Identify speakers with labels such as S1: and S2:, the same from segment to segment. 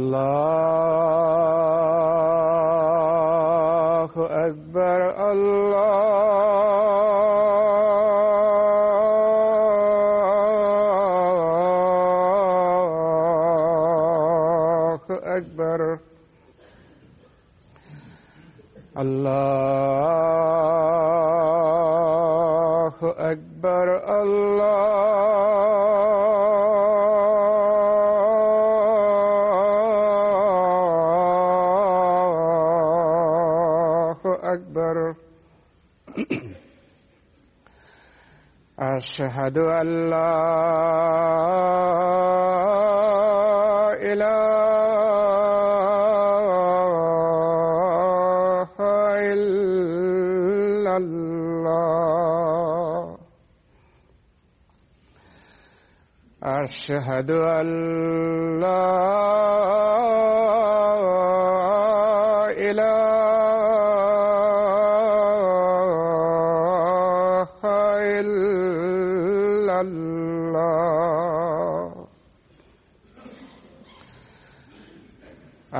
S1: Love. أشهد أن لا إله إلا الله. أشهد أن لا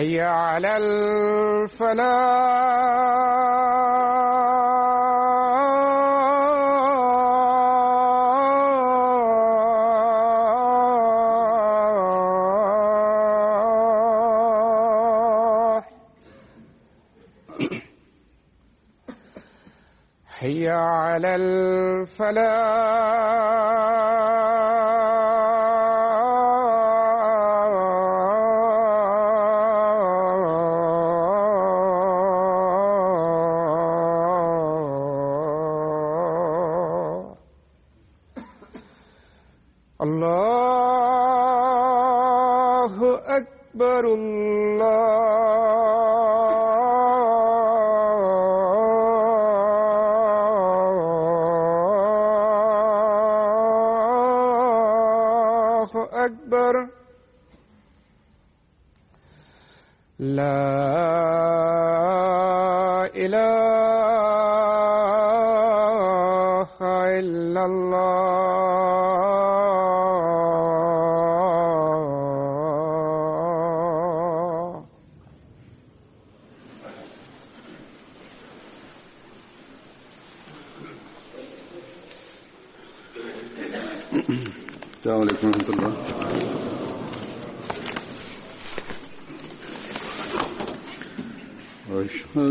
S1: حي على الفلاح. الفلاح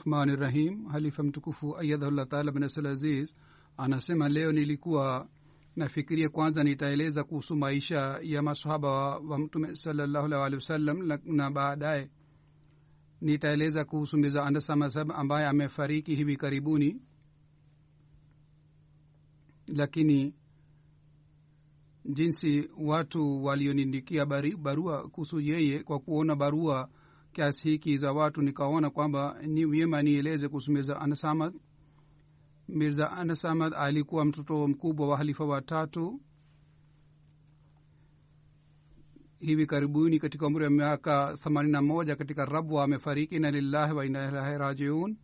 S2: rahmani rahim halifa mtukufu ayadhullah taala bin asal aziz anasema leo nilikuwa nafikiria kwanza nitaeleza kuhusu maisha ya masahaba wa, mtume sallallahu alaihi wasallam na, baadaye nitaeleza kuhusu miza andasamasab ambaye amefariki hivi karibuni. Lakini jinsi watu walioniandikia barua kuhusu yeye kwa kuona barua kiasi hiki za watu nikaona kwamba ni vyema nieleze kuhusu mirza anasamad mirza anasamad alikuwa mtoto mkubwa wa halifa watatu. Hivi karibuni katika umri wa miaka themanini na moja katika rabwa amefariki na lillahi wa inna rajiun.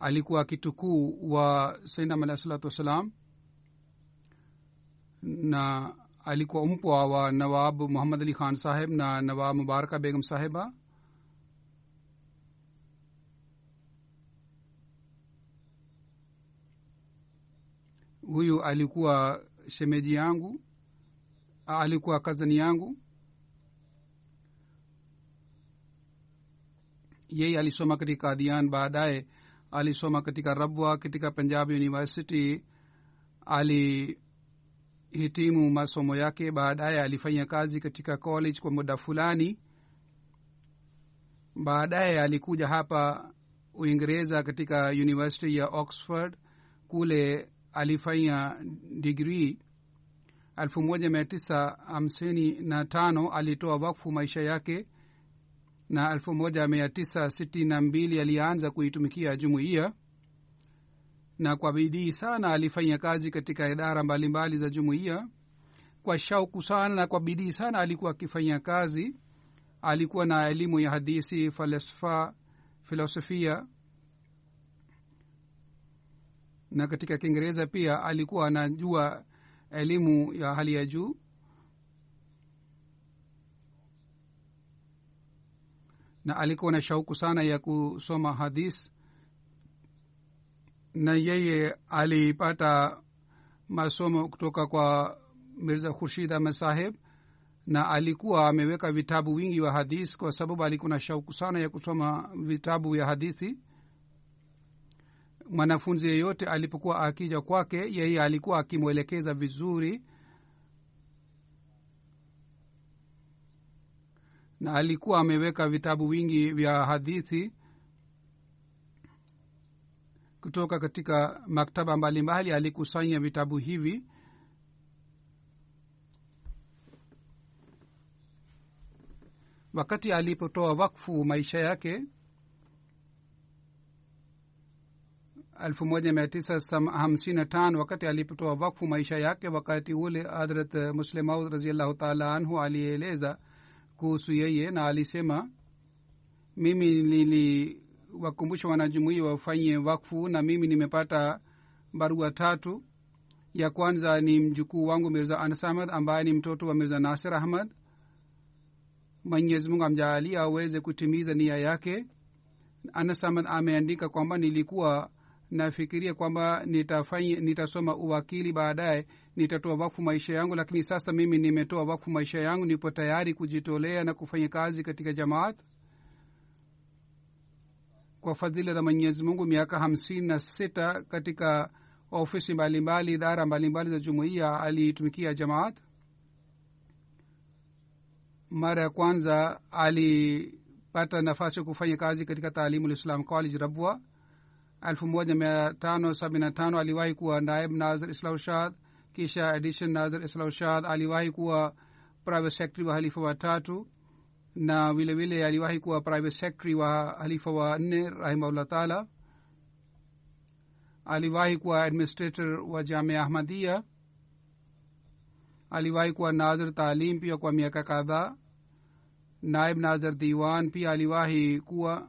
S2: Alikuwa kitukuu wa sainam alahi salatu wassalam na alikuwa mpwa wa nawab muhammad ali khan saheb na nawab mubaraka begum sahiba. Huyu alikuwa shemeji yangu alikuwa kazani yangu. Yeye alisoma katika adian baadaye alisoma katika rabwa katika punjab university. Ali hitimu masomo yake. Baadaye alifanya kazi katika college kwa muda fulani. Baadaye alikuja hapa uingereza katika university ya oxford. Kule alifanya na tano. Alitoa wakfu maisha yake na elfu moja mia tisa sitini na mbili. Alianza kuitumikia jumuiya na kwa bidii sana alifanya kazi katika idara mbalimbali mbali za jumuiya. Kwa shauku sana na kwa bidii sana alikuwa akifanya kazi. Alikuwa na elimu ya hadisi falsafa filosofia. Na katika kiingereza pia alikuwa anajua elimu ya hali ya juu. Na alikuwa na shauku sana ya kusoma hadis na yeye alipata masomo kutoka kwa mirza khurshid ahmed saheb na alikuwa ameweka vitabu wingi wa hadith kwa sababu alikuwa na shauku sana ya kusoma vitabu vya hadithi. Mwanafunzi yeyote alipokuwa akija kwake yeye alikuwa akimwelekeza vizuri na alikuwa ameweka vitabu wingi vya hadithi kutoka katika maktaba mbalimbali alikusanya vitabu hivi. Wakati alipotoa wakfu maisha yake 1955 wakati alipotoa wakfu maisha yake wakati ule hadrat muslemaud raziallahu taala anhu alieleza kuhusu yeye na alisema mimi niliwakumbusha wanajumuia wafanye wakfu na mimi nimepata barua tatu. Ya kwanza ni mjukuu wangu mirza anas ahmad ambaye ni mtoto wa mirza nasir ahmad. Mwenyezi mungu amjaalia aweze kutimiza nia yake. Anas ahmad ameandika kwamba nilikuwa nafikiria kwamba nitafanya nitasoma uwakili baadaye nitatoa wakfu maisha yangu lakini sasa mimi nimetoa wakfu maisha yangu nipo tayari kujitolea na kufanya kazi katika jamaat kwa fadhila za mwenyezi mungu miaka hamsini na sita katika ofisi mbalimbali idara mbalimbali za jumuiya aliitumikia jamaat. Mara ya kwanza alipata nafasi ya kufanya kazi katika taalimu lislam college rabwa. Elfu moja mia tano sabini na tano aliwahi kuwa naib nazir islaushad kisha edition nazir islaushad aliwahi kuwa private secretary wa halifa watatu na vilevile vile aliwahi kuwa private secretary wa halifa wa nne rahimahullah taala. Aliwahi kuwa administrator wa jamia ahmadia aliwahi kuwa nazir taalim pia kwa miaka kadhaa. Naib nazir diwan pia aliwahi kuwa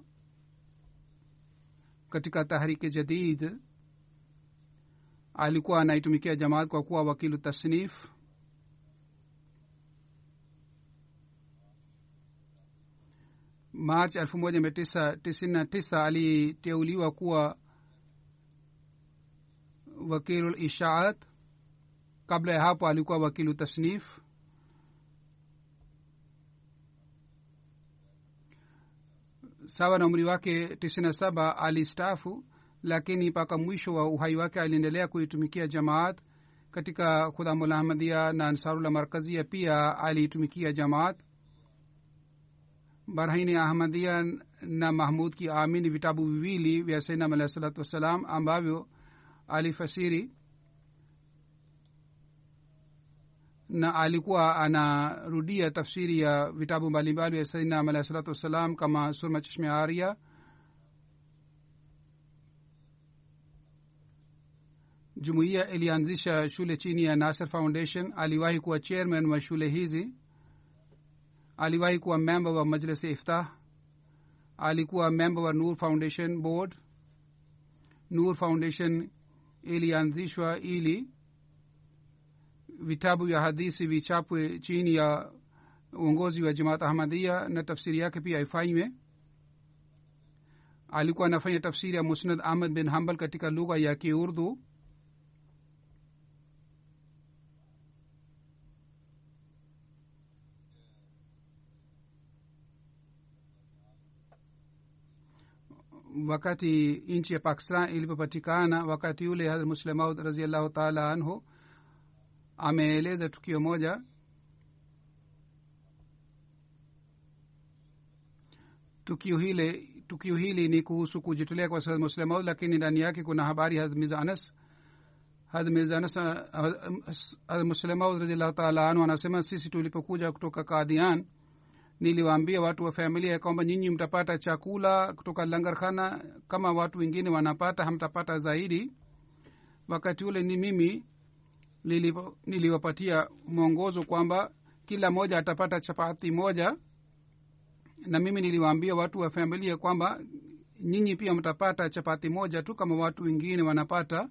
S2: katika tahriki jadid. Alikuwa anaitumikia jamaat kwa kuwa wakilu tasnif na tisa aliteuliwa kuwa wakilu ishaat. Kabla ya hapo alikuwa wakilu tasnif. Sawa na umri wake tisini na saba alistaafu lakini mpaka mwisho wa uhai wake aliendelea kuitumikia jamaat. Katika khudamul ahmadia na ansarullah markazia pia aliitumikia jamaat barhaini ahmadia na mahmud ki ami ni vitabu viwili vya sainam alahi salatu wassalam ambavyo alifasiri na alikuwa anarudia tafsiri ya vitabu mbalimbali vya sainam alahi salatu wassalam kama surma chashme aria jumuiya ilianzisha shule chini ya nasser foundation. Aliwahi kuwa chairman wa shule hizi aliwahi kuwa memba wa majlis iftah. Alikuwa memba wa nur foundation board. Nur foundation ilianzishwa ili vitabu vya hadisi vichapwe chini ya uongozi wa jamaat ahmadia na tafsiri yake pia ifanywe. Alikuwa anafanya tafsiri ya musnad ahmad bin hambal katika lugha ya kiurdu wakati nchi ya pakistan ilipopatikana wakati yule hazrat muslemaud raziallahu taala anhu ameeleza tukio moja. Tukio hile tukio hili ni kuhusu kujitolea kwa hazrat muslemaud lakini ndani yake kuna habari hazrat mirza anas. Hazrat anas hazrat muslemaud raziallahu taala anhu anasema sisi tulipokuja kutoka kadian niliwaambia watu wa familia kwamba nyinyi mtapata chakula kutoka langarkhana kama watu wengine wanapata hamtapata zaidi. Wakati ule ni mimi niliwapatia mwongozo kwamba kila moja atapata chapati moja. Na mimi niliwaambia watu wa familia kwamba nyinyi pia mtapata chapati moja tu kama watu wengine wanapata.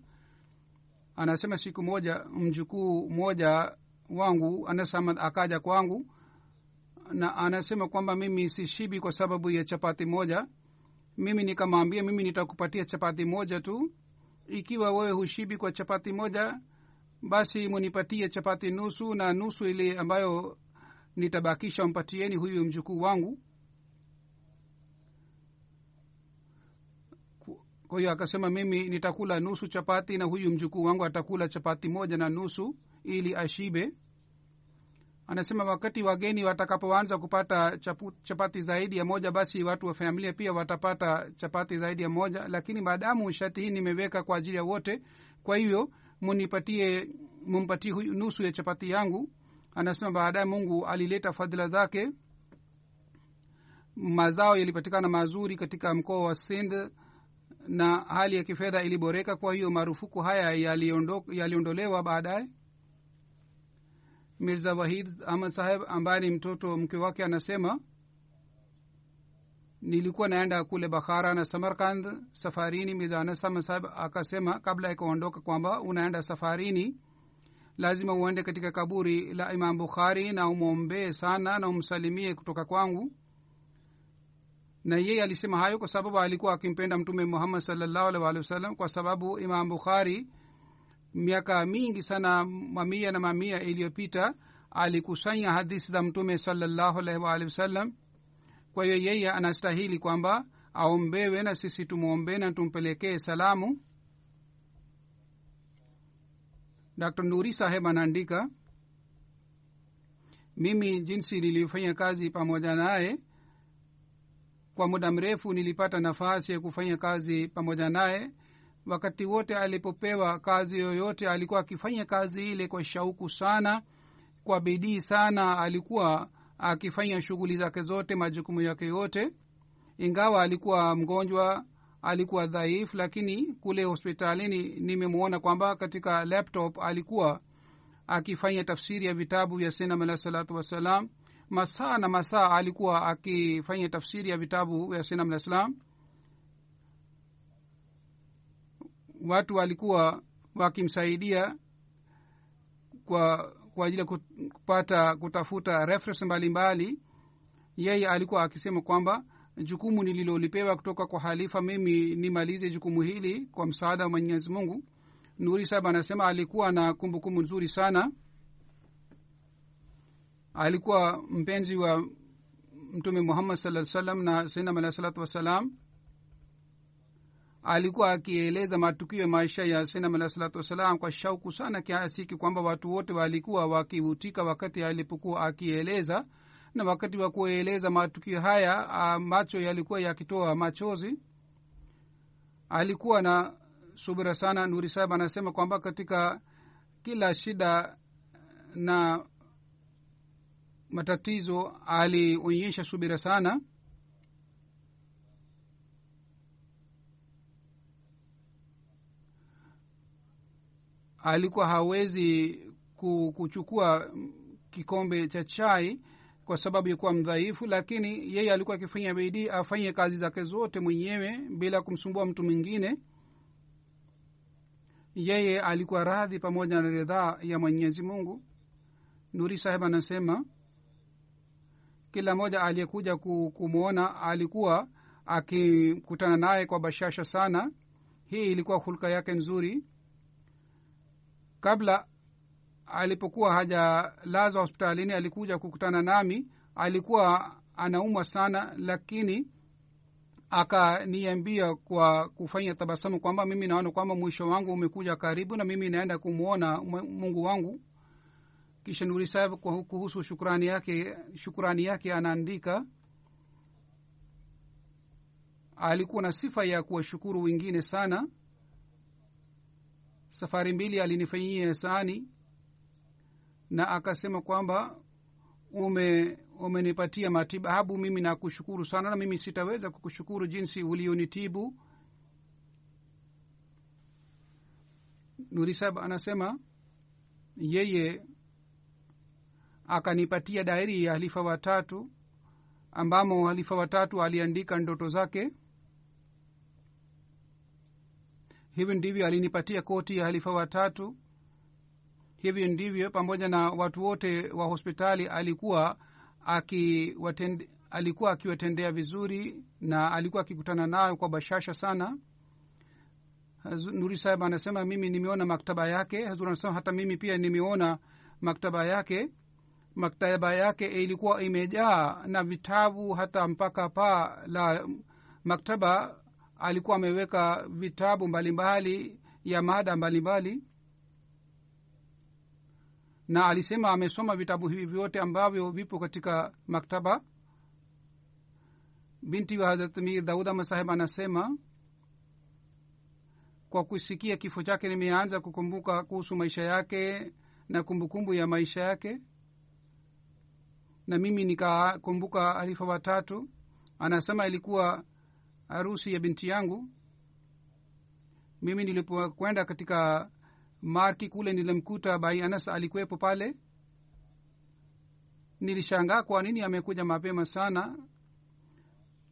S2: Anasema siku moja mjukuu moja wangu anasamad akaja kwangu na anasema kwamba mimi sishibi kwa sababu ya chapati moja. Mimi nikamwambia mimi nitakupatia chapati moja tu. Ikiwa wewe hushibi kwa chapati moja basi munipatie chapati nusu na nusu ile ambayo nitabakisha mpatieni huyu mjukuu wangu. Kwa hiyo akasema mimi nitakula nusu chapati na huyu mjukuu wangu atakula chapati moja na nusu ili ashibe anasema wakati wageni watakapoanza kupata chapu, chapati zaidi ya moja basi watu wa familia pia watapata chapati zaidi ya moja. Lakini maadamu shati hii nimeweka kwa ajili ya wote kwa hivyo munipatie mumpatie nusu ya chapati yangu. Anasema baadaye mungu alileta fadhila zake. Mazao yalipatikana mazuri katika mkoa wa sind na hali ya kifedha iliboreka kwa hiyo marufuku haya yaliondolewa baadaye mirza wahid ahmad saheb ambaye ni mtoto mke wake anasema nilikuwa naenda kule bakhara na samarkand safarini mirza anas ahmad saheb akasema kabla ya kwamba unaenda safarini lazima uende katika kaburi la imam bukhari na umwombee sana na umsalimie kutoka kwangu. Na yeye alisema hayo kwa sababu alikuwa akimpenda mtume muhammad salllahu alih walih wasallam kwa sababu imam bukhari miaka mingi sana mamia na mamia iliyopita alikusanya hadithi za mtume salallahu alaihi waalihi wasallam. Kwa hiyo yeye anastahili kwamba aombewe na sisi tumwombee na tumpelekee salamu. Dr nuri saheb anaandika mimi jinsi nilifanya kazi pamoja naye kwa muda mrefu nilipata nafasi ya kufanya kazi pamoja naye wakati wote alipopewa kazi yoyote alikuwa akifanya kazi ile kwa shauku sana kwa bidii sana alikuwa akifanya shughuli zake zote majukumu yake yote. Ingawa alikuwa mgonjwa alikuwa dhaifu lakini kule hospitalini nimemwona kwamba katika laptop alikuwa akifanya tafsiri ya vitabu vya senam alah salatu wassalam. Masaa na masaa alikuwa akifanya tafsiri ya vitabu vya senam alah islam watu walikuwa wakimsaidia kwa kwa ajili ya kupata kutafuta reference mbalimbali yeye alikuwa akisema kwamba jukumu nililolipewa kutoka kwa halifa mimi nimalize jukumu hili kwa msaada wa mwenyezi mungu. Nuri saba anasema alikuwa na kumbukumbu nzuri sana. Alikuwa mpenzi wa mtume muhammad saa salam na sainam alahi salatu wassalam alikuwa akieleza matukio ya maisha ya sinam alahi salatu wassalam kwa shauku sana kiasi kwamba watu wote walikuwa wakivutika wakati alipokuwa akieleza na wakati wa kueleza matukio haya macho yalikuwa yakitoa machozi. Alikuwa na subira sana. Nuri sahib anasema kwamba katika kila shida na matatizo alionyesha subira sana alikuwa hawezi kuchukua kikombe cha chai kwa sababu yakuwa mdhaifu lakini yeye alikuwa akifanya bidii afanye kazi zake zote mwenyewe bila kumsumbua mtu mwingine. Yeye alikuwa radhi pamoja na ridhaa ya mwenyezi mungu. Nuri saheb anasema kila mmoja aliyekuja kumwona alikuwa akikutana naye kwa bashasha sana. Hii ilikuwa hulka yake nzuri kabla alipokuwa hajalazwa hospitalini alikuja kukutana nami. Alikuwa anaumwa sana lakini akaniambia kwa kufanya tabasamu kwamba mimi naona kwamba mwisho wangu umekuja karibu na mimi naenda kumwona mungu wangu. Kisha nuri sahib kuhusu shukrani yake shukrani yake anaandika alikuwa na sifa ya kuwashukuru wengine sana safari mbili alinifanyia sani na akasema kwamba ume umenipatia matibabu mimi nakushukuru sana na mimi sitaweza kukushukuru jinsi ulionitibu nurisab anasema yeye akanipatia dairi ya halifa watatu ambamo halifa watatu aliandika ndoto zake hivi ndivyo alinipatia koti ya halifa watatu. Hivyo ndivyo pamoja na watu wote wa hospitali alikuwa akiwatende, alikuwa akiwatendea vizuri na alikuwa akikutana nayo kwa bashasha sana. Nuri sahib anasema mimi nimeona maktaba yake. Hazur anasema hata mimi pia nimeona maktaba yake. Maktaba yake ilikuwa imejaa na vitabu hata mpaka paa la maktaba alikuwa ameweka vitabu mbalimbali ya mada mbalimbali. Na alisema amesoma vitabu hivi vyote ambavyo vipo katika maktaba. Binti wa hadrat mir daud ahmad anasema kwa kusikia kifo chake nimeanza kukumbuka kuhusu maisha yake na kumbukumbu ya maisha yake. Na mimi nikakumbuka alifa watatu. Anasema ilikuwa harusi ya binti yangu. Mimi nilipokwenda katika marki kule nilimkuta bai anas alikuwepo pale. Nilishangaa kwa nini amekuja mapema sana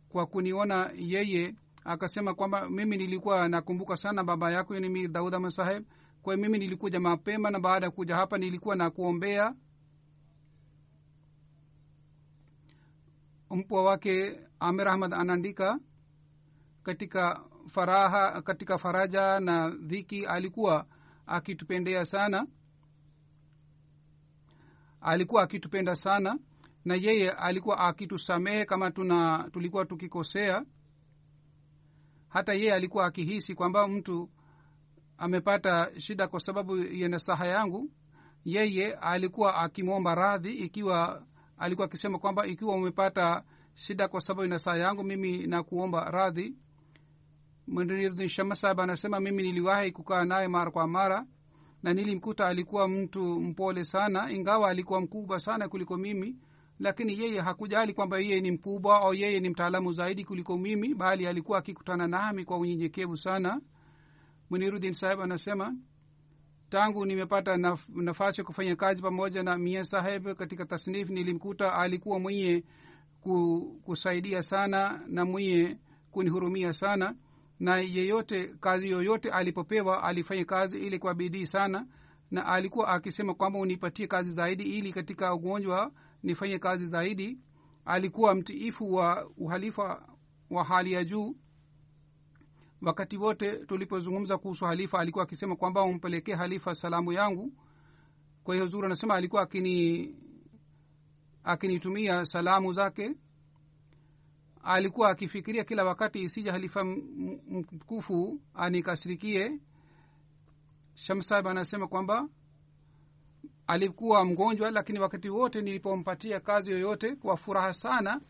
S2: kwa kuniona yeye. Akasema kwamba mimi nilikuwa nakumbuka sana baba yako nimi daud ahmad saheb kwa mimi nilikuja mapema na baada ya kuja hapa nilikuwa nakuombea mpwa wake amir ahmad anaandika katika faraha katika faraja na dhiki alikuwa akitupendea sana. Alikuwa akitupenda sana na yeye alikuwa akitusamehe kama tuna tulikuwa tukikosea. Hata yeye alikuwa akihisi kwamba mtu amepata shida kwa sababu ya nasaha yangu yeye alikuwa akimwomba radhi ikiwa alikuwa akisema kwamba ikiwa umepata shida kwa sababu ya nasaha yangu mimi nakuomba radhi mndin shamasab anasema mimi niliwahi kukaa naye mara kwa mara na nilimkuta alikuwa mtu mpole sana ingawa alikuwa mkubwa sana kuliko mimi lakini yeye hakujali kwamba yeye ni mkubwa au yeye ni mtaalamu zaidi kuliko mimi bali alikuwa akikutana nami kwa unyenyekevu sana. Munirudin saheb anasema tangu nimepata naf, nafasi ya kufanya kazi pamoja na mia saheb katika tasnif nilimkuta alikuwa mwenye ku, kusaidia sana na mwenye kunihurumia sana na yeyote kazi yoyote alipopewa alifanya kazi ili kwa bidii sana na alikuwa akisema kwamba unipatie kazi zaidi ili katika ugonjwa nifanye kazi zaidi. Alikuwa mtiifu wa uhalifa wa hali ya juu. Wakati wote tulipozungumza kuhusu halifa alikuwa akisema kwamba umpelekee halifa salamu yangu. Kwa hiyo zuri anasema alikuwa akini akinitumia salamu zake alikuwa akifikiria kila wakati isija halifa mtukufu anikasirikie. Shamsab anasema kwamba alikuwa mgonjwa lakini wakati wote nilipompatia kazi yoyote kwa furaha sana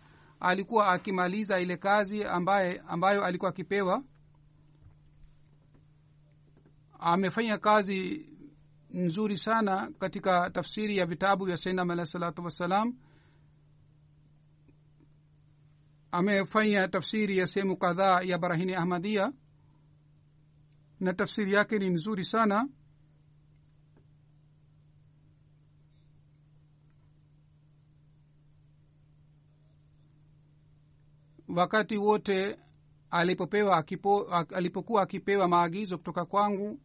S2: alikuwa akimaliza ile kazi ambaye ambayo alikuwa akipewa. Amefanya kazi nzuri sana katika tafsiri ya vitabu vya sainam alahi salatu wassalam amefanya tafsiri ya sehemu kadhaa ya barahini ahmadia na tafsiri yake ni nzuri sana. Wakati wote alipopewa akipo, alipokuwa akipewa maagizo kutoka kwangu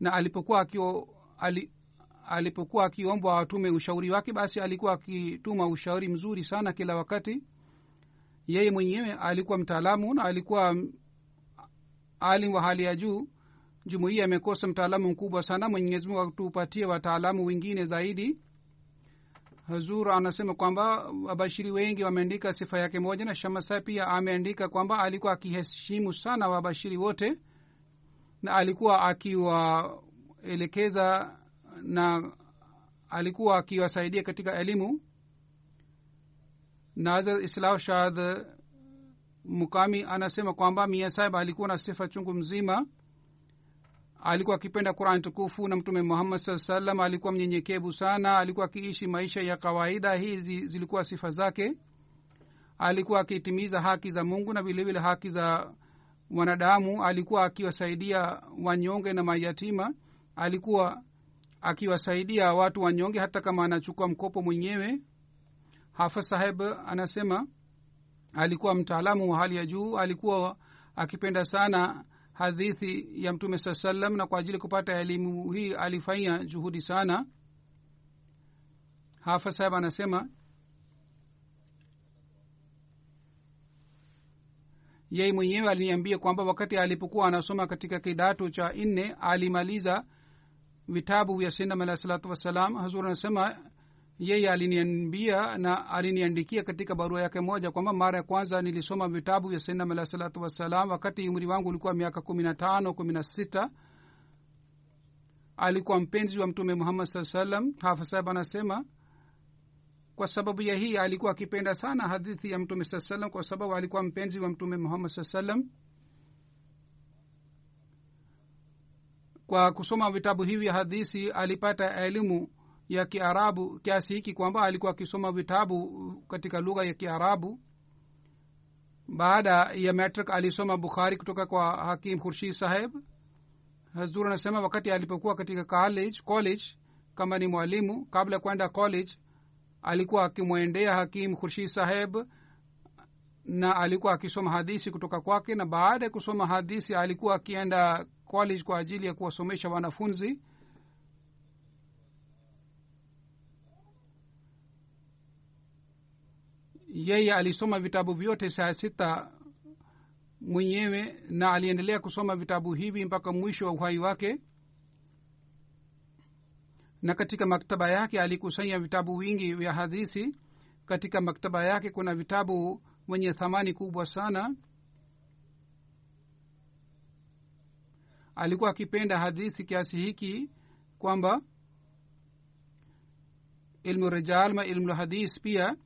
S2: na alipokuwa akio, ali, alipokuwa akiombwa atume ushauri wake basi alikuwa akituma ushauri mzuri sana kila wakati yeye mwenyewe alikuwa mtaalamu na alikuwa alim wa hali ya juu. Jumuiya amekosa mtaalamu mkubwa sana. Mwenyezi mungu atupatie wataalamu wengine zaidi. Hazur anasema kwamba wabashiri wengi wameandika sifa yake moja na shamasa pia ameandika kwamba alikuwa akiheshimu sana wabashiri wote na alikuwa akiwaelekeza na alikuwa akiwasaidia katika elimu nazir islah shad mukami anasema kwamba mia sahib alikuwa na sifa chungu mzima. Alikuwa akipenda quran tukufu na mtume muhammad saa salam alikuwa mnyenyekevu sana. Alikuwa akiishi maisha ya kawaida. Hizi zilikuwa sifa zake. Alikuwa akitimiza haki za mungu na vilevile haki za wanadamu. Alikuwa akiwasaidia wanyonge na mayatima. Alikuwa akiwasaidia watu wanyonge hata kama anachukua mkopo mwenyewe hafaz saheb anasema alikuwa mtaalamu wa hali ya juu alikuwa akipenda sana hadithi ya mtume saa salam na kwa ajili kupata elimu hii alifanya juhudi sana. Hafa saheb anasema yeye mwenyewe aliniambia kwamba wakati alipokuwa anasoma katika kidato cha nne alimaliza vitabu vya sindam alahi salatu wassalam. Hazur anasema yeye aliniambia na aliniandikia katika barua yake moja kwamba mara ya kwanza nilisoma vitabu vya sainam alah salatu wassalam wakati umri wangu ulikuwa miaka kumi na tano kumi na sita. Alikuwa mpenzi wa mtume muhammad saa salam hafasab anasema kwa sababu ya hii alikuwa akipenda sana hadithi ya mtume saa salam kwa sababu alikuwa mpenzi wa mtume muhammad saa salam kwa kusoma vitabu hivi hadithi alipata elimu ya kiarabu kiasi hiki kwamba alikuwa akisoma vitabu katika lugha ya kiarabu. Baada ya metrik alisoma bukhari kutoka kwa hakim khurshid saheb hazur anasema wakati alipokuwa katika college college kama ni mwalimu kabla ya kwenda college alikuwa akimwendea hakim khurshid saheb na alikuwa akisoma hadisi kutoka kwake. Na baada ya kusoma hadisi alikuwa akienda college kwa ajili ya kuwasomesha wanafunzi yeye alisoma vitabu vyote saa sita mwenyewe na aliendelea kusoma vitabu hivi mpaka mwisho wa uhai wake. Na katika maktaba yake alikusanya vitabu vingi vya hadithi. Katika maktaba yake kuna vitabu wenye thamani kubwa sana. Alikuwa akipenda hadithi kiasi hiki kwamba ilmu rijal ma ilmu hadis pia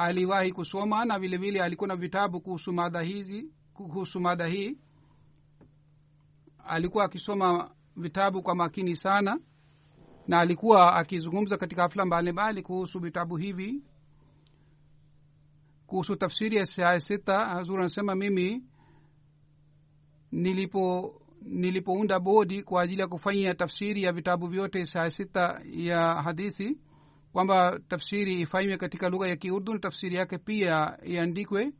S2: aliwahi kusoma na vile vile alikuwa na vitabu kuhusu mada hizi kuhusu mada hii. Alikuwa akisoma vitabu kwa makini sana na alikuwa akizungumza katika hafla mbalimbali kuhusu vitabu hivi kuhusu tafsiri ya saa sita. Hazur anasema mimi nilipo nilipounda bodi kwa ajili ya kufanya tafsiri ya vitabu vyote saa sita ya hadithi kwamba tafsiri ifanywe katika lugha ya kiurdu na tafsiri yake pia iandikwe.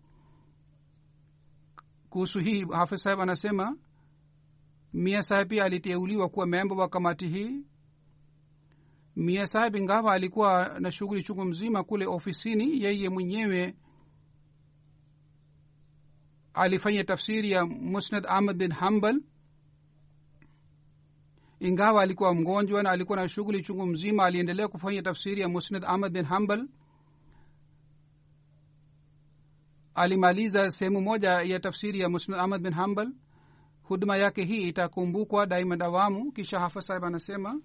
S2: Kuhusu hii hafidh saheb anasema mia saheb pia aliteuliwa kuwa memba wa kamati hii. Mia saheb ingawa alikuwa na shughuli chungu mzima kule ofisini. Yeye mwenyewe alifanya tafsiri ya musnad ahmad bin hambal ingawa alikuwa mgonjwa na alikuwa na shughuli chungu mzima aliendelea kufanya tafsiri ya musnad ahmad bin hambal alimaliza sehemu moja ya tafsiri ya musnad ahmad bin hambal huduma yake hii itakumbukwa daima dawamu kisha hafa sahib anasema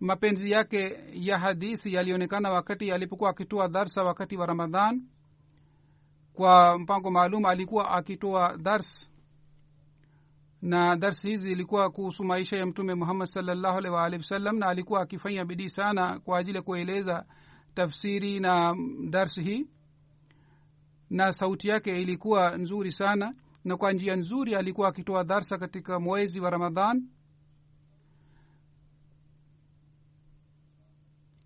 S2: mapenzi yake ya hadithi yalionekana wakati alipokuwa akitoa darsa wakati wa ramadhan. Kwa mpango maalum alikuwa akitoa dars na darsi hizi ilikuwa kuhusu maisha ya mtume muhammad salllahu alhi waalihi wasallam na alikuwa akifanya bidii sana kwa ajili ya kueleza tafsiri na darsi hii. Na sauti yake ilikuwa nzuri sana na kwa njia nzuri alikuwa akitoa darsa katika mwezi wa ramadhan.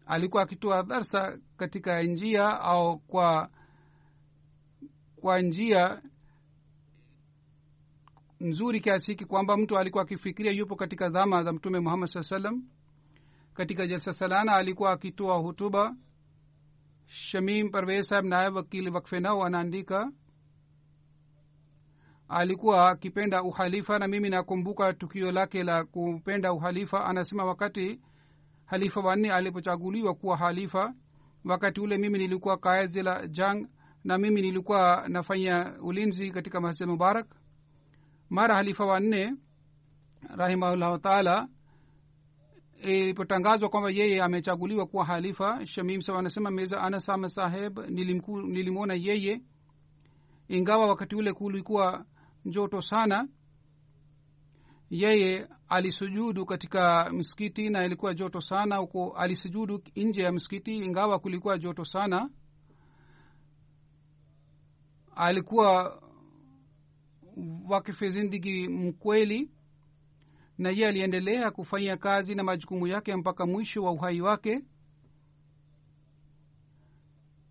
S2: Alikuwa akitoa darsa katika njia au kwa kwa njia nzuri kiasi hiki kwamba mtu alikuwa akifikiria yupo katika dhama za mtume muhammad saa salam katika jalsa salana alikuwa akitoa hutuba. Shamim parvez saheb naye wakili wakfenao anaandika alikuwa akipenda uhalifa na mimi nakumbuka tukio lake la kupenda uhalifa. Anasema wakati halifa wanne alipochaguliwa kuwa halifa wakati ule mimi nilikuwa kaezi la jang na mimi nilikuwa nafanya ulinzi katika masjid mubarak mara halifa wanne rahimahullahu taala ilipotangazwa kwamba yeye amechaguliwa kuwa halifa shamim sa anasema meza anas saheb nilimwona yeye ingawa wakati ule kulikuwa joto sana yeye alisujudu katika msikiti na ilikuwa joto sana huko alisujudu nje ya msikiti ingawa kulikuwa joto sana alikuwa wakife zindigi mkweli na ye aliendelea kufanya kazi na majukumu yake mpaka mwisho wa uhai wake.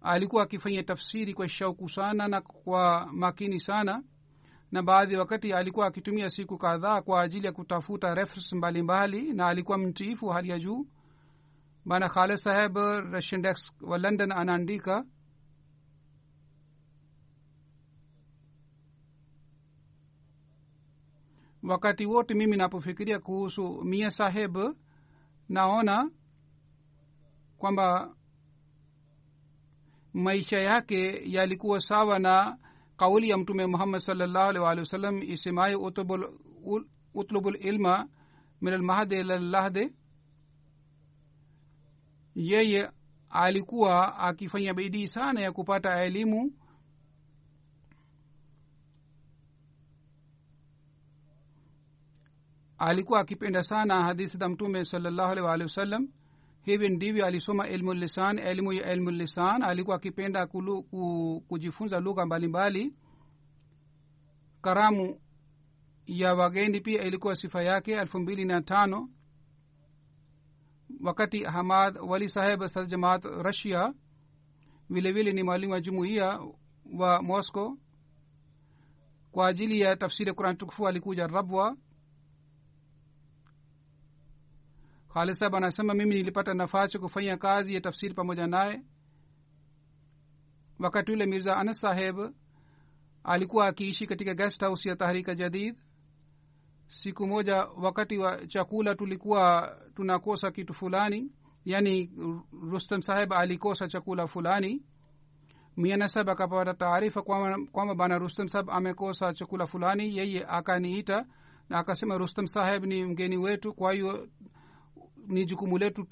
S2: Alikuwa akifanya tafsiri kwa shauku sana na kwa makini sana na baadhi wakati alikuwa akitumia siku kadhaa kwa ajili ya kutafuta reference mbalimbali na alikuwa mtiifu hali ya juu. Bana khalid saheb rashindex wa london anaandika wakati wote mimi napofikiria kuhusu mia saheb naona kwamba maisha yake yalikuwa sawa na kauli ya mtume muhammad salllahu alih walihi wasallam isemayo utlubu lilma min almahdi ila llahde yeye alikuwa akifanya bidii sana ya kupata elimu alikuwa akipenda sana hadithi za mtume salllahu alih waalihi wasallam. Hivi ndivyo alisoma ilmu lisan. Elimu ya ilmu lisan alikuwa akipenda kujifunza lugha mbalimbali. Karamu ya wageni pia ilikuwa sifa yake elfu mbili na tano. Wakati hamad wali saheb sa jamaat rasia vilevile ni mwalimu wa jumuiya wa moscow. Kwa ajili ya tafsiri ya quran tukufu alikuja rabwa khalid saheb anasema mimi nilipata nafasi kufanya kazi ya tafsiri pamoja naye. Wakati ule mirza anas saheb alikuwa akiishi katika guest house ya tahrika jadid. Siku moja wakati wa chakula tulikuwa tunakosa kitu fulani yani rustam saheb alikosa chakula fulani. Mianasab akapata taarifa kwamba bana rustam saheb amekosa chakula fulani yeye akaniita akasema rustam saheb ni mgeni wetu kwa hiyo ni jukumu letu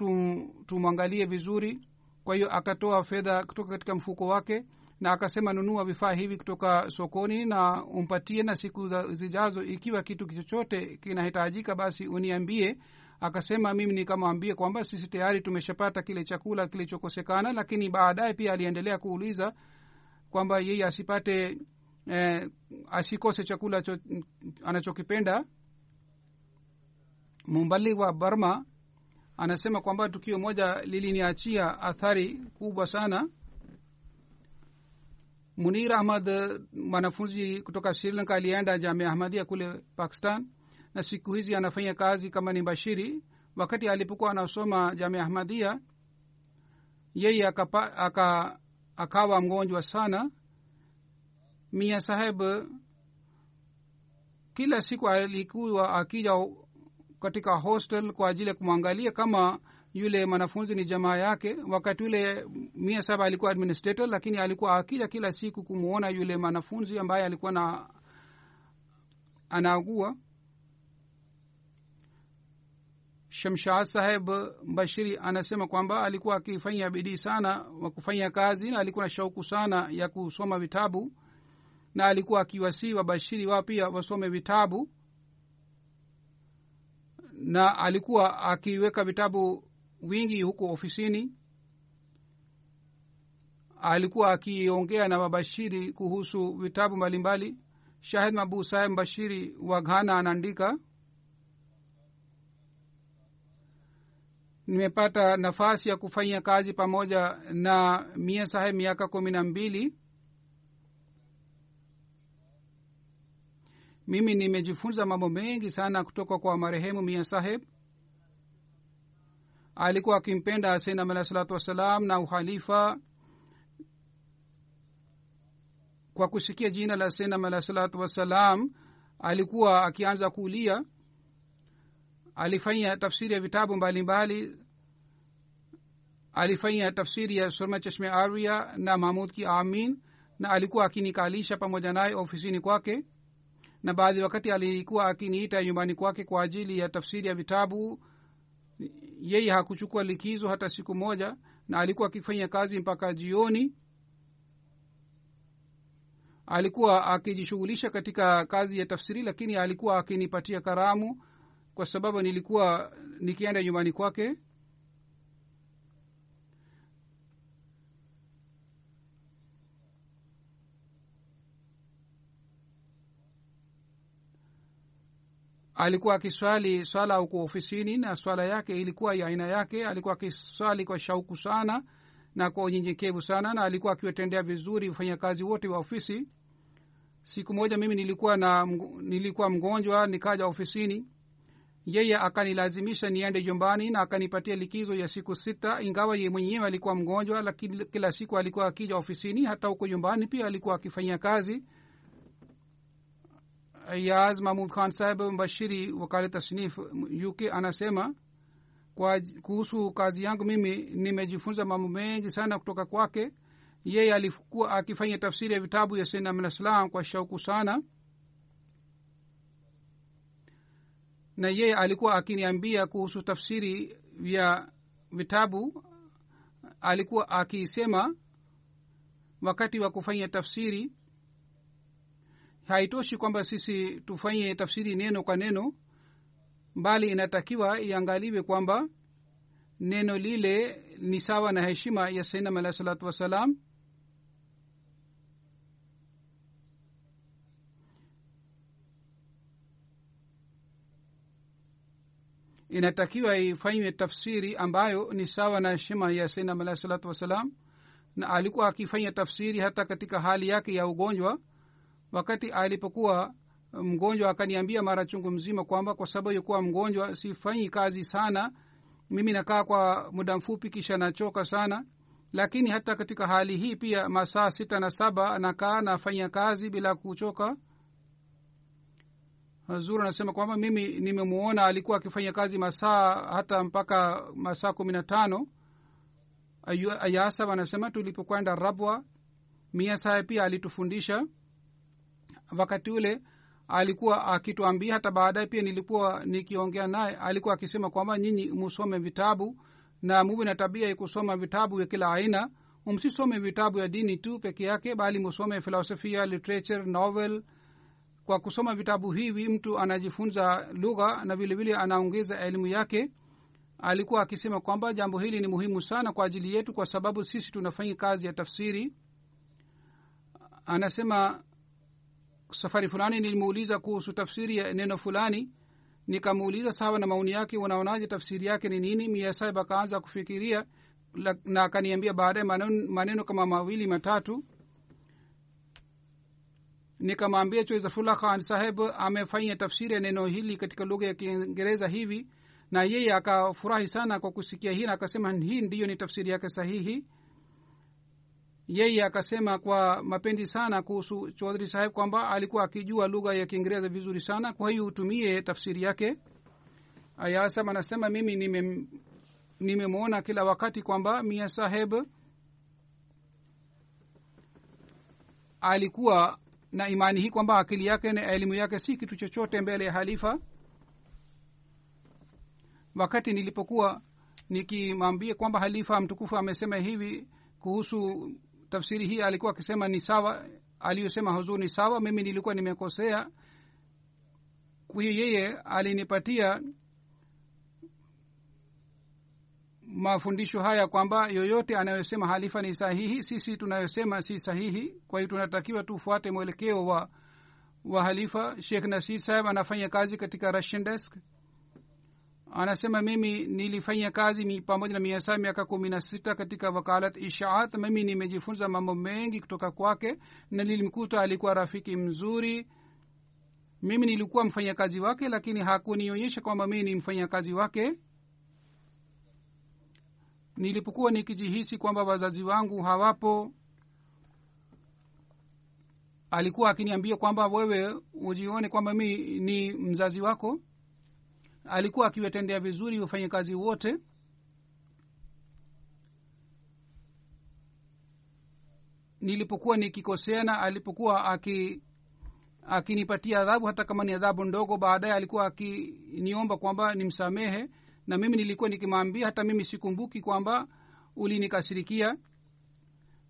S2: tumwangalie vizuri. Kwa hiyo akatoa fedha kutoka katika mfuko wake na akasema nunua vifaa hivi kutoka sokoni na umpatie na siku zijazo ikiwa kitu chochote kinahitajika basi uniambie. Akasema mimi nikamwambie kwamba sisi tayari tumeshapata kile chakula kilichokosekana. Lakini baadaye pia aliendelea kuuliza kwamba yeye asipate eh, asikose chakula cho, anachokipenda. Mumbali wa burma anasema kwamba tukio moja liliniachia athari kubwa sana. Munir ahmad mwanafunzi kutoka sri lanka alienda jamia ahmadia kule pakistan na siku hizi anafanya kazi kama ni bashiri. Wakati alipokuwa anasoma jamia ahmadia yeye aka, akawa mgonjwa sana. Mia saheb kila siku alikuwa akija katika hostel kwa ajili ya kumwangalia kama yule mwanafunzi ni jamaa yake. Wakati yule mia saba alikuwa administrator lakini alikuwa akija kila siku kumwona yule mwanafunzi ambaye alikuwa na anaagua shamshad saheb bashiri anasema kwamba alikuwa akifanya bidii sana wa kufanya kazi na alikuwa na shauku sana ya kusoma vitabu na alikuwa akiwasii wabashiri wao pia wasome vitabu na alikuwa akiweka vitabu wingi huko ofisini. Alikuwa akiongea na mabashiri kuhusu vitabu mbalimbali. Shahid mabu saheb mbashiri wa ghana anaandika nimepata nafasi ya kufanya kazi pamoja na mia saheb miaka kumi na mbili mimi nimejifunza mambo mengi sana kutoka kwa marehemu mia saheb. Alikuwa akimpenda sainam alah salatu wassalam na uhalifa kwa kusikia jina la senam alah salatu wassalam alikuwa akianza kulia. Alifanya tafsiri ya vitabu mbalimbali. Mbali. alifanya tafsiri ya surma chashme aria na mahmud ki amin na alikuwa akinikalisha pamoja naye ofisini kwake na baadhi wakati alikuwa akiniita nyumbani kwake kwa ajili ya tafsiri ya vitabu yeye hakuchukua likizo hata siku moja na alikuwa akifanya kazi mpaka jioni. Alikuwa akijishughulisha katika kazi ya tafsiri lakini alikuwa akinipatia karamu kwa sababu nilikuwa nikienda nyumbani kwake alikuwa akiswali swala huko ofisini na swala yake ilikuwa ya aina yake. Alikuwa akiswali kwa shauku sana na kwa unyenyekevu sana na alikuwa akiwatendea vizuri wafanyakazi wote wa ofisi. Siku moja mimi nilikuwa na nilikuwa mgonjwa nikaja ofisini. Yeye akanilazimisha niende jumbani na akanipatia likizo ya siku sita ingawa ye mwenyewe alikuwa mgonjwa lakini kila siku alikuwa akija ofisini hata huko nyumbani pia alikuwa akifanyia kazi yaz mahmud khan saheb mbashiri wakale tasnif uk anasema kwa kuhusu kazi yangu mimi nimejifunza mambo mengi sana kutoka kwake. Yeye alikuwa akifanya tafsiri ya vitabu ya sayyidina malislam kwa shauku sana. Na yeye alikuwa akiniambia kuhusu tafsiri vya vitabu alikuwa akisema wakati wa kufanya tafsiri haitoshi kwamba sisi tufanye tafsiri neno kwa neno bali inatakiwa iangaliwe kwamba neno lile ni sawa na heshima ya sainam alahi salatu wassalam inatakiwa ifanywe tafsiri ambayo ni sawa na heshima ya sainam alahi salatu wassalam na alikuwa akifanya tafsiri hata katika hali yake ya ugonjwa wakati alipokuwa mgonjwa akaniambia mara chungu mzima kwamba kwa sababu yakuwa mgonjwa sifanyi kazi sana. Mimi nakaa kwa muda mfupi kisha nachoka sana. Lakini hata katika hali hii pia masaa sita na saba nakaa nafanya kazi bila kuchoka. Zuru anasema kwamba mimi nimemuona alikuwa akifanya kazi masaa hata mpaka masaa kumi na tano. Ayasab anasema tulipokwenda rabwa mia pia alitufundisha wakati ule alikuwa akituambia hata baadaye pia nilikuwa nikiongea naye alikuwa akisema kwamba nyinyi musome vitabu na muwe na tabia ya kusoma vitabu vya kila aina. Msisome vitabu ya dini tu peke yake bali musome filosofia literature novel. Kwa kusoma vitabu hivi mtu anajifunza lugha na vile vile anaongeza elimu yake. Alikuwa akisema kwamba jambo hili ni muhimu sana kwa ajili yetu kwa sababu sisi tunafanya kazi ya tafsiri. Anasema safari fulani nilimuuliza kuhusu tafsiri ya neno fulani. Nikamuuliza sawa na maoni yake unaonaje tafsiri yake ni nini? Mia sahib akaanza kufikiria na akaniambia baadaye maneno, maneno kama mawili matatu. Nikamwambia choizafullah khan saheb amefanya tafsiri ya neno hili katika lugha ya kiingereza hivi. Na yeye akafurahi sana kwa kusikia hii na akasema hii ndiyo ni tafsiri yake sahihi yeye akasema kwa mapendi sana kuhusu chodhri saheb kwamba alikuwa akijua lugha ya kiingereza vizuri sana kwa hiyo utumie tafsiri yake. Ayasam anasema mimi nime kila wakati kwamba mia saheb alikuwa na imani hii kwamba akili yake na elimu yake si kitu chochote mbele ya halifa. Wakati nilipokuwa nikimwambia kwamba halifa mtukufu amesema hivi kuhusu tafsiri hii alikuwa akisema ni sawa aliyosema huzur ni sawa mimi nilikuwa nimekosea. Kwa hiyo yeye alinipatia mafundisho haya kwamba yoyote anayosema halifa ni sahihi sisi tunayosema si sahihi. Kwa hiyo tunatakiwa tufuate mwelekeo wa wa halifa. Shekh nasir saheb anafanya kazi katika russian desk anasema mimi nilifanya kazi pamoja na miasa miaka kumi na sita katika wakalat ishaat. Mimi nimejifunza mambo mengi kutoka kwake na nilimkuta alikuwa rafiki mzuri. Mimi nilikuwa mfanyakazi wake lakini hakunionyesha kwamba mii ni mfanyakazi wake. Nilipokuwa nikijihisi kwamba wazazi wangu hawapo alikuwa akiniambia kwamba wewe ujione kwamba mi ni mzazi wako alikuwa akiwatendea vizuri wafanyakazi wote. Nilipokuwa nikikoseana alipokuwa aki akinipatia adhabu hata kama ni adhabu ndogo baadaye alikuwa akiniomba kwamba nimsamehe na mimi nilikuwa nikimwambia hata mimi sikumbuki kwamba ulinikasirikia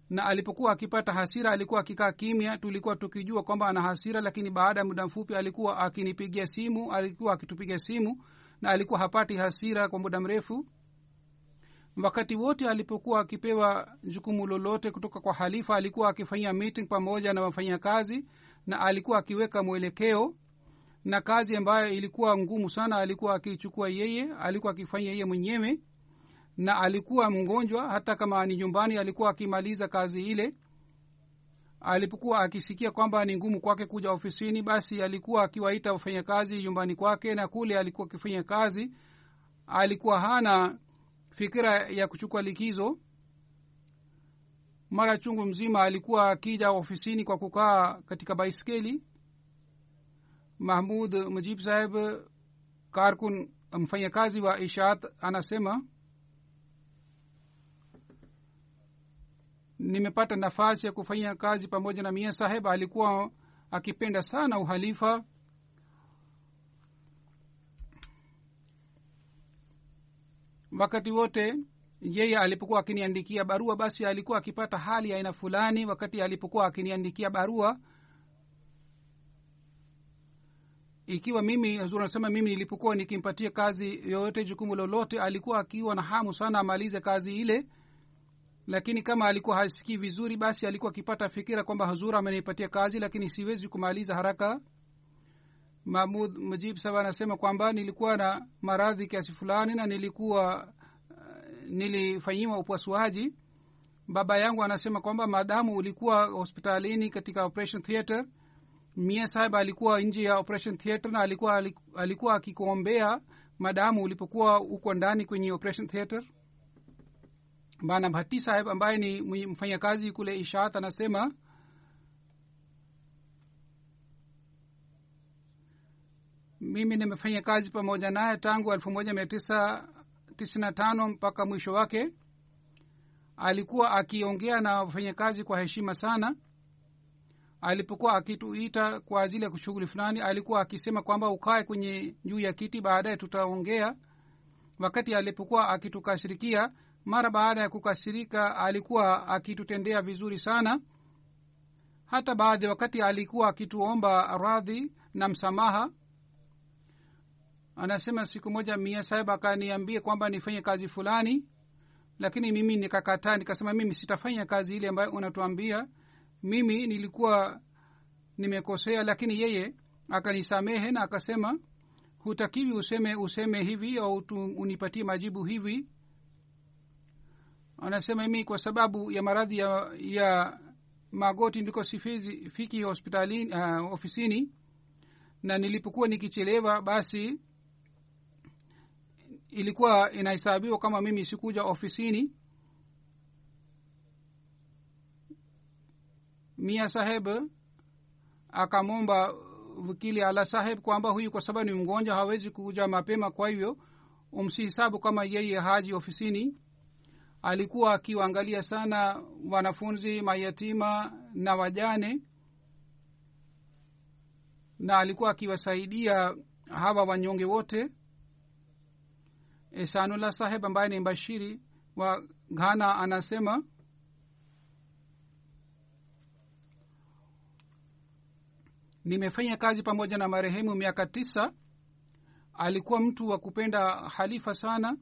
S2: na alipokuwa akipata hasira alikuwa akikaa kimya. Tulikuwa tukijua kwamba ana hasira lakini baada ya muda mfupi alikuwa akinipigia simu alikuwa akitupiga simu na alikuwa hapati hasira kwa muda mrefu. Wakati wote alipokuwa akipewa jukumu lolote kutoka kwa halifa alikuwa akifanyia meeting pamoja na wafanyakazi na alikuwa akiweka mwelekeo na kazi ambayo ilikuwa ngumu sana alikuwa akichukua yeye alikuwa akifanya yeye mwenyewe na alikuwa mgonjwa hata kama ni nyumbani alikuwa akimaliza kazi ile. Alipokuwa akisikia kwamba ni ngumu kwake kuja ofisini basi alikuwa akiwaita wafanyakazi nyumbani kwake na kule alikuwa akifanya kazi alikuwa hana fikira ya kuchukua likizo. Mara chungu mzima alikuwa akija ofisini kwa kukaa katika baiskeli. Mahmud mujib saheb karkun mfanyakazi wa ishaat anasema nimepata nafasi ya kufanya kazi pamoja na mia saheb alikuwa akipenda sana uhalifa. Wakati wote yeye alipokuwa akiniandikia barua basi alikuwa akipata hali ya aina fulani wakati alipokuwa akiniandikia barua. Ikiwa mimi huzuri anasema mimi nilipokuwa nikimpatia kazi yoyote jukumu lolote alikuwa akiwa na hamu sana amalize kazi ile lakini kama alikuwa hasikii vizuri basi alikuwa akipata fikira kwamba huzur amenipatia kazi lakini siwezi kumaliza haraka. Mahmud mujib saba anasema kwamba nilikuwa na maradhi kiasi fulani na nilikuwa uh, nilifanyiwa upasuaji. Baba yangu anasema kwamba maadamu ulikuwa hospitalini katika operation theater. Mia sahib alikuwa nje ya operation theater na alikuwa alikuwa akikuombea madamu ulipokuwa uko ndani kwenye operation theatre bana bhatti saheb ambaye ni mfanyakazi kule ishat anasema mimi nimefanya kazi pamoja naye tangu elfu moja mia tisa tisini na tano mpaka mwisho wake. Alikuwa akiongea na wafanyakazi kwa heshima sana. Alipokuwa akituita kwa ajili ya shughuli fulani alikuwa akisema kwamba ukae kwenye juu ya kiti baadaye tutaongea. Wakati alipokuwa akitukashirikia mara baada ya kukasirika alikuwa akitutendea vizuri sana. Hata baadhi wakati alikuwa akituomba radhi na msamaha anasema siku moja mia sahib akaniambia kwamba nifanye kazi fulani lakini mimi nikakataa nikasema mimi sitafanya kazi ile ambayo unatuambia. Mimi nilikuwa nimekosea lakini yeye akanisamehe na akasema hutakiwi useme useme hivi au unipatie majibu hivi anasema mimi kwa sababu ya maradhi ya, ya magoti ndiko sifizi hospitalini uh, ofisini. Na nilipokuwa nikichelewa basi ilikuwa inahesabiwa kama mimi sikuja ofisini. Mia saheb akamwomba wakili ala saheb kwamba huyu kwa sababu ni mgonjwa hawezi kuja mapema kwa hivyo umsihisabu kama yeye haji ofisini alikuwa akiwaangalia sana wanafunzi mayatima na wajane na alikuwa akiwasaidia hawa wanyonge wote. Esanullah saheb ambaye ni mbashiri wa ghana anasema nimefanya kazi pamoja na marehemu miaka tisa. Alikuwa mtu wa kupenda halifa sana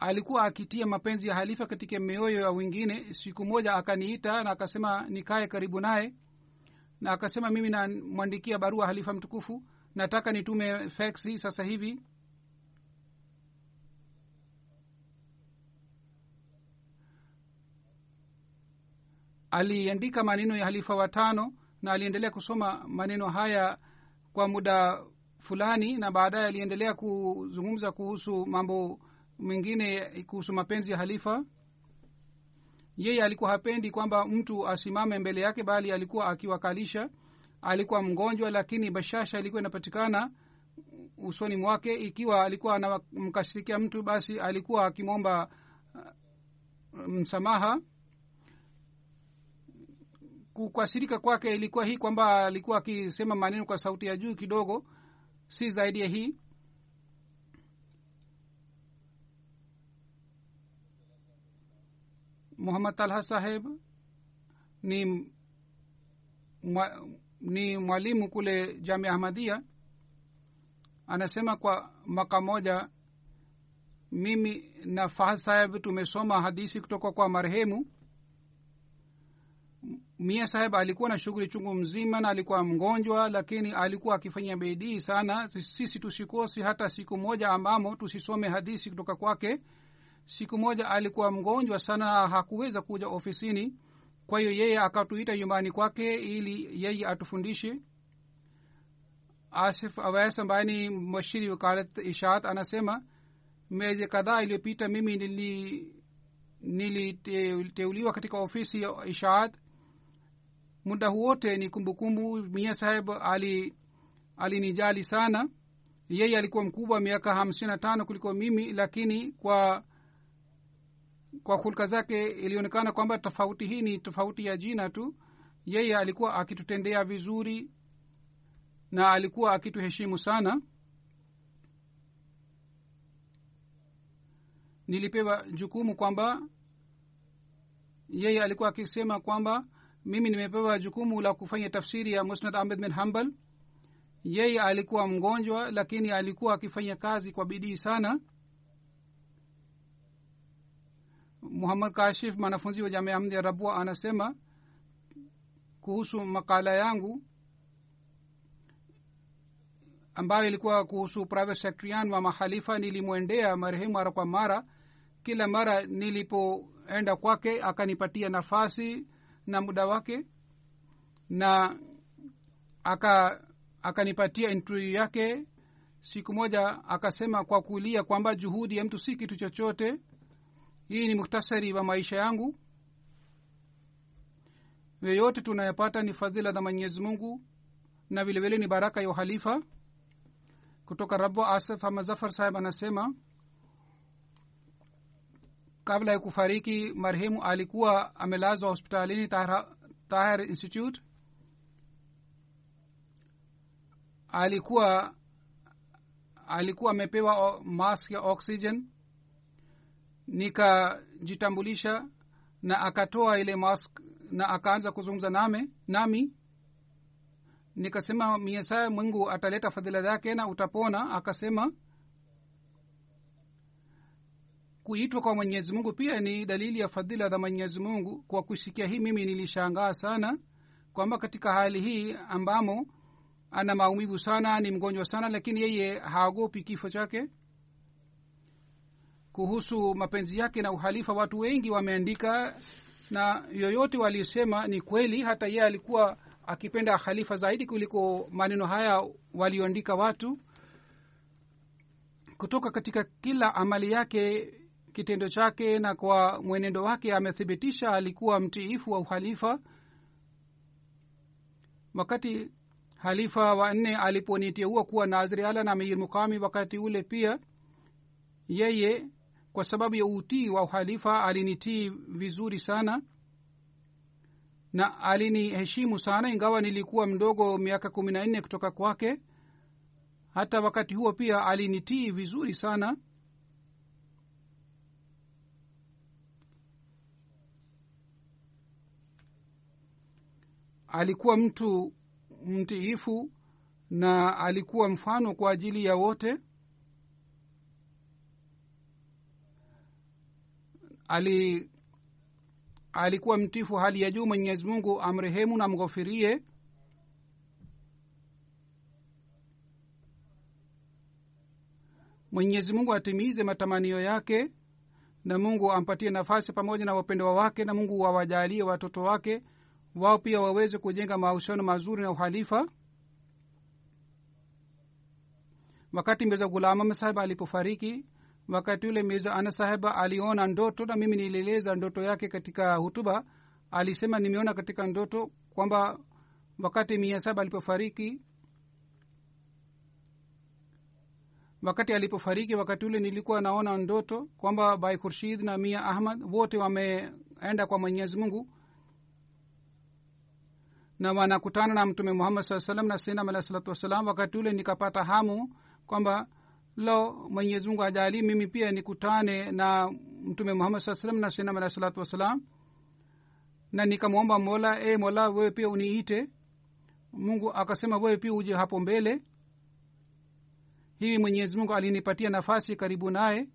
S2: alikuwa akitia mapenzi ya halifa katika mioyo ya wengine. Siku moja akaniita na akasema nikae karibu naye. Na akasema mimi namwandikia barua halifa mtukufu. Nataka nitume feksi sasa hivi. Aliandika maneno ya halifa watano na aliendelea kusoma maneno haya kwa muda fulani na baadaye aliendelea kuzungumza kuhusu mambo mengine kuhusu mapenzi ya halifa yeye alikuwa hapendi kwamba mtu asimame mbele yake bali alikuwa akiwakalisha. Alikuwa mgonjwa lakini bashasha ilikuwa inapatikana usoni mwake. Ikiwa alikuwa anamkashirikia mtu basi alikuwa akimwomba uh, msamaha. Kukasirika kwake ilikuwa hii kwamba alikuwa akisema maneno kwa sauti ya juu kidogo si zaidi ya hii muhammad talha saheb ni mwa, ni mwalimu kule jami ahmadia anasema kwa mwaka moja mimi na fahad saheb tumesoma hadisi kutoka kwa marehemu. Mia saheb alikuwa na shughuli chungu mzima na alikuwa mgonjwa lakini alikuwa akifanya bidii sana. Sisi tusikosi hata siku moja ambamo tusisome hadisi kutoka kwake siku moja alikuwa mgonjwa sana hakuweza kuja ofisini. Kwa hiyo yeye akatuita nyumbani kwake ili yeye atufundishe. Asif awais ambaye ni mashiri wakalat ishaat anasema miezi kadhaa iliyopita mimi nili niliteuliwa katika ofisi ya ishaat muda huwote ni kumbukumbu. Mia saheb ali alinijali sana. Yeye alikuwa mkubwa miaka hamsini na tano kuliko mimi lakini kwa kwa hulka zake ilionekana kwamba tofauti hii ni tofauti ya jina tu. Yeye alikuwa akitutendea vizuri na alikuwa akituheshimu sana. Nilipewa jukumu kwamba yeye alikuwa akisema kwamba mimi nimepewa jukumu la kufanya tafsiri ya musnad ahmed bin hambal yeye alikuwa mgonjwa lakini alikuwa akifanya kazi kwa bidii sana muhammad kashif mwanafunzi wa jamia amdi ya rabua anasema kuhusu makala yangu ambayo ilikuwa kuhusu private secretarian wa mahalifa nilimwendea marehemu mara kwa mara. Kila mara nilipoenda kwake akanipatia nafasi na muda wake na aka akanipatia interview yake. Siku moja akasema kwa kulia kwamba juhudi ya mtu si kitu chochote hii ni muktasari wa maisha yangu. Yoyote tunayapata ni fadhila za mwenyezi mungu na vilevile ni baraka ya uhalifa. Kutoka rabu asaf hamazafar saheb anasema kabla ya kufariki marehemu alikuwa amelazwa hospitalini tahir institute. Alikuwa alikuwa amepewa mask ya oxygen nikajitambulisha na akatoa ile mask na akaanza kuzungumza name nami. Nikasema miesaya mungu ataleta fadhila zake na utapona. Akasema kuitwa kwa mwenyezi mungu pia ni dalili ya fadhila za mwenyezi mungu. Kwa kusikia hii mimi nilishangaa sana kwamba katika hali hii ambamo ana maumivu sana ni mgonjwa sana lakini yeye haogopi kifo chake kuhusu mapenzi yake na uhalifa watu wengi wameandika na yoyote waliosema ni kweli hata yeye alikuwa akipenda khalifa zaidi kuliko maneno haya walioandika watu. Kutoka katika kila amali yake kitendo chake na kwa mwenendo wake amethibitisha alikuwa mtiifu wa uhalifa. Wakati halifa wa nne aliponiteua kuwa naziri ala na mukami wakati ule pia yeye kwa sababu ya utii wa uhalifa alinitii vizuri sana na aliniheshimu sana ingawa nilikuwa mdogo miaka kumi na nne kutoka kwake. Hata wakati huo pia alinitii vizuri sana. Alikuwa mtu mtiifu na alikuwa mfano kwa ajili ya wote ali alikuwa mtifu hali ya juu mwenyezi mungu amrehemu na mghofirie mwenyezi mungu atimize matamanio yake na mungu ampatie nafasi pamoja na wapendwa wake na mungu wawajalie watoto wake wao pia waweze kujenga mahusiano mazuri na uhalifa. Wakati mbeza gulama saheba alipofariki wakati ule mirza ana sahiba aliona ndoto na mimi nilieleza ndoto yake katika hutuba alisema nimeona katika ndoto kwamba wakati mia saba alipofariki wakati alipofariki wakati ule nilikuwa naona ndoto kwamba bai khurshid na mia ahmad wote wameenda kwa mwenyezi mungu na wanakutana na mtume muhammad saa salam na sinam alah salatu wassalam wakati ule nikapata hamu kwamba lo mwenyezi mungu ajali mimi pia nikutane na mtume muhammad saa salam na senam alahi salatu wassalam. Na nikamwomba mola e mola wewe pia uniite. Mungu akasema wewe pia uje hapo mbele. Hivi mwenyezi mungu alinipatia nafasi karibu naye.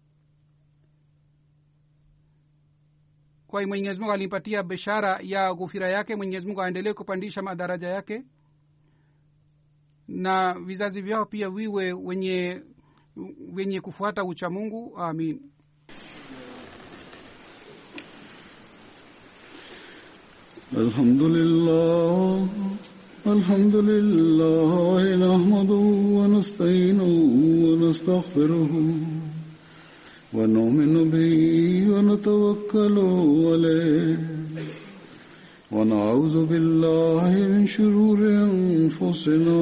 S2: Kwa hiyo mwenyezi mungu alinipatia bishara ya ghufira yake. Mwenyezi mungu aendelee kupandisha madaraja yake. Na vizazi vyao pia viwe wenye wenye kufuata ucha mungu amin.
S3: الحمد لله الحمد لله نحمده ونستعينه ونستغفره ونؤمن به ونتوكل عليه ونعوذ بالله من شرور انفسنا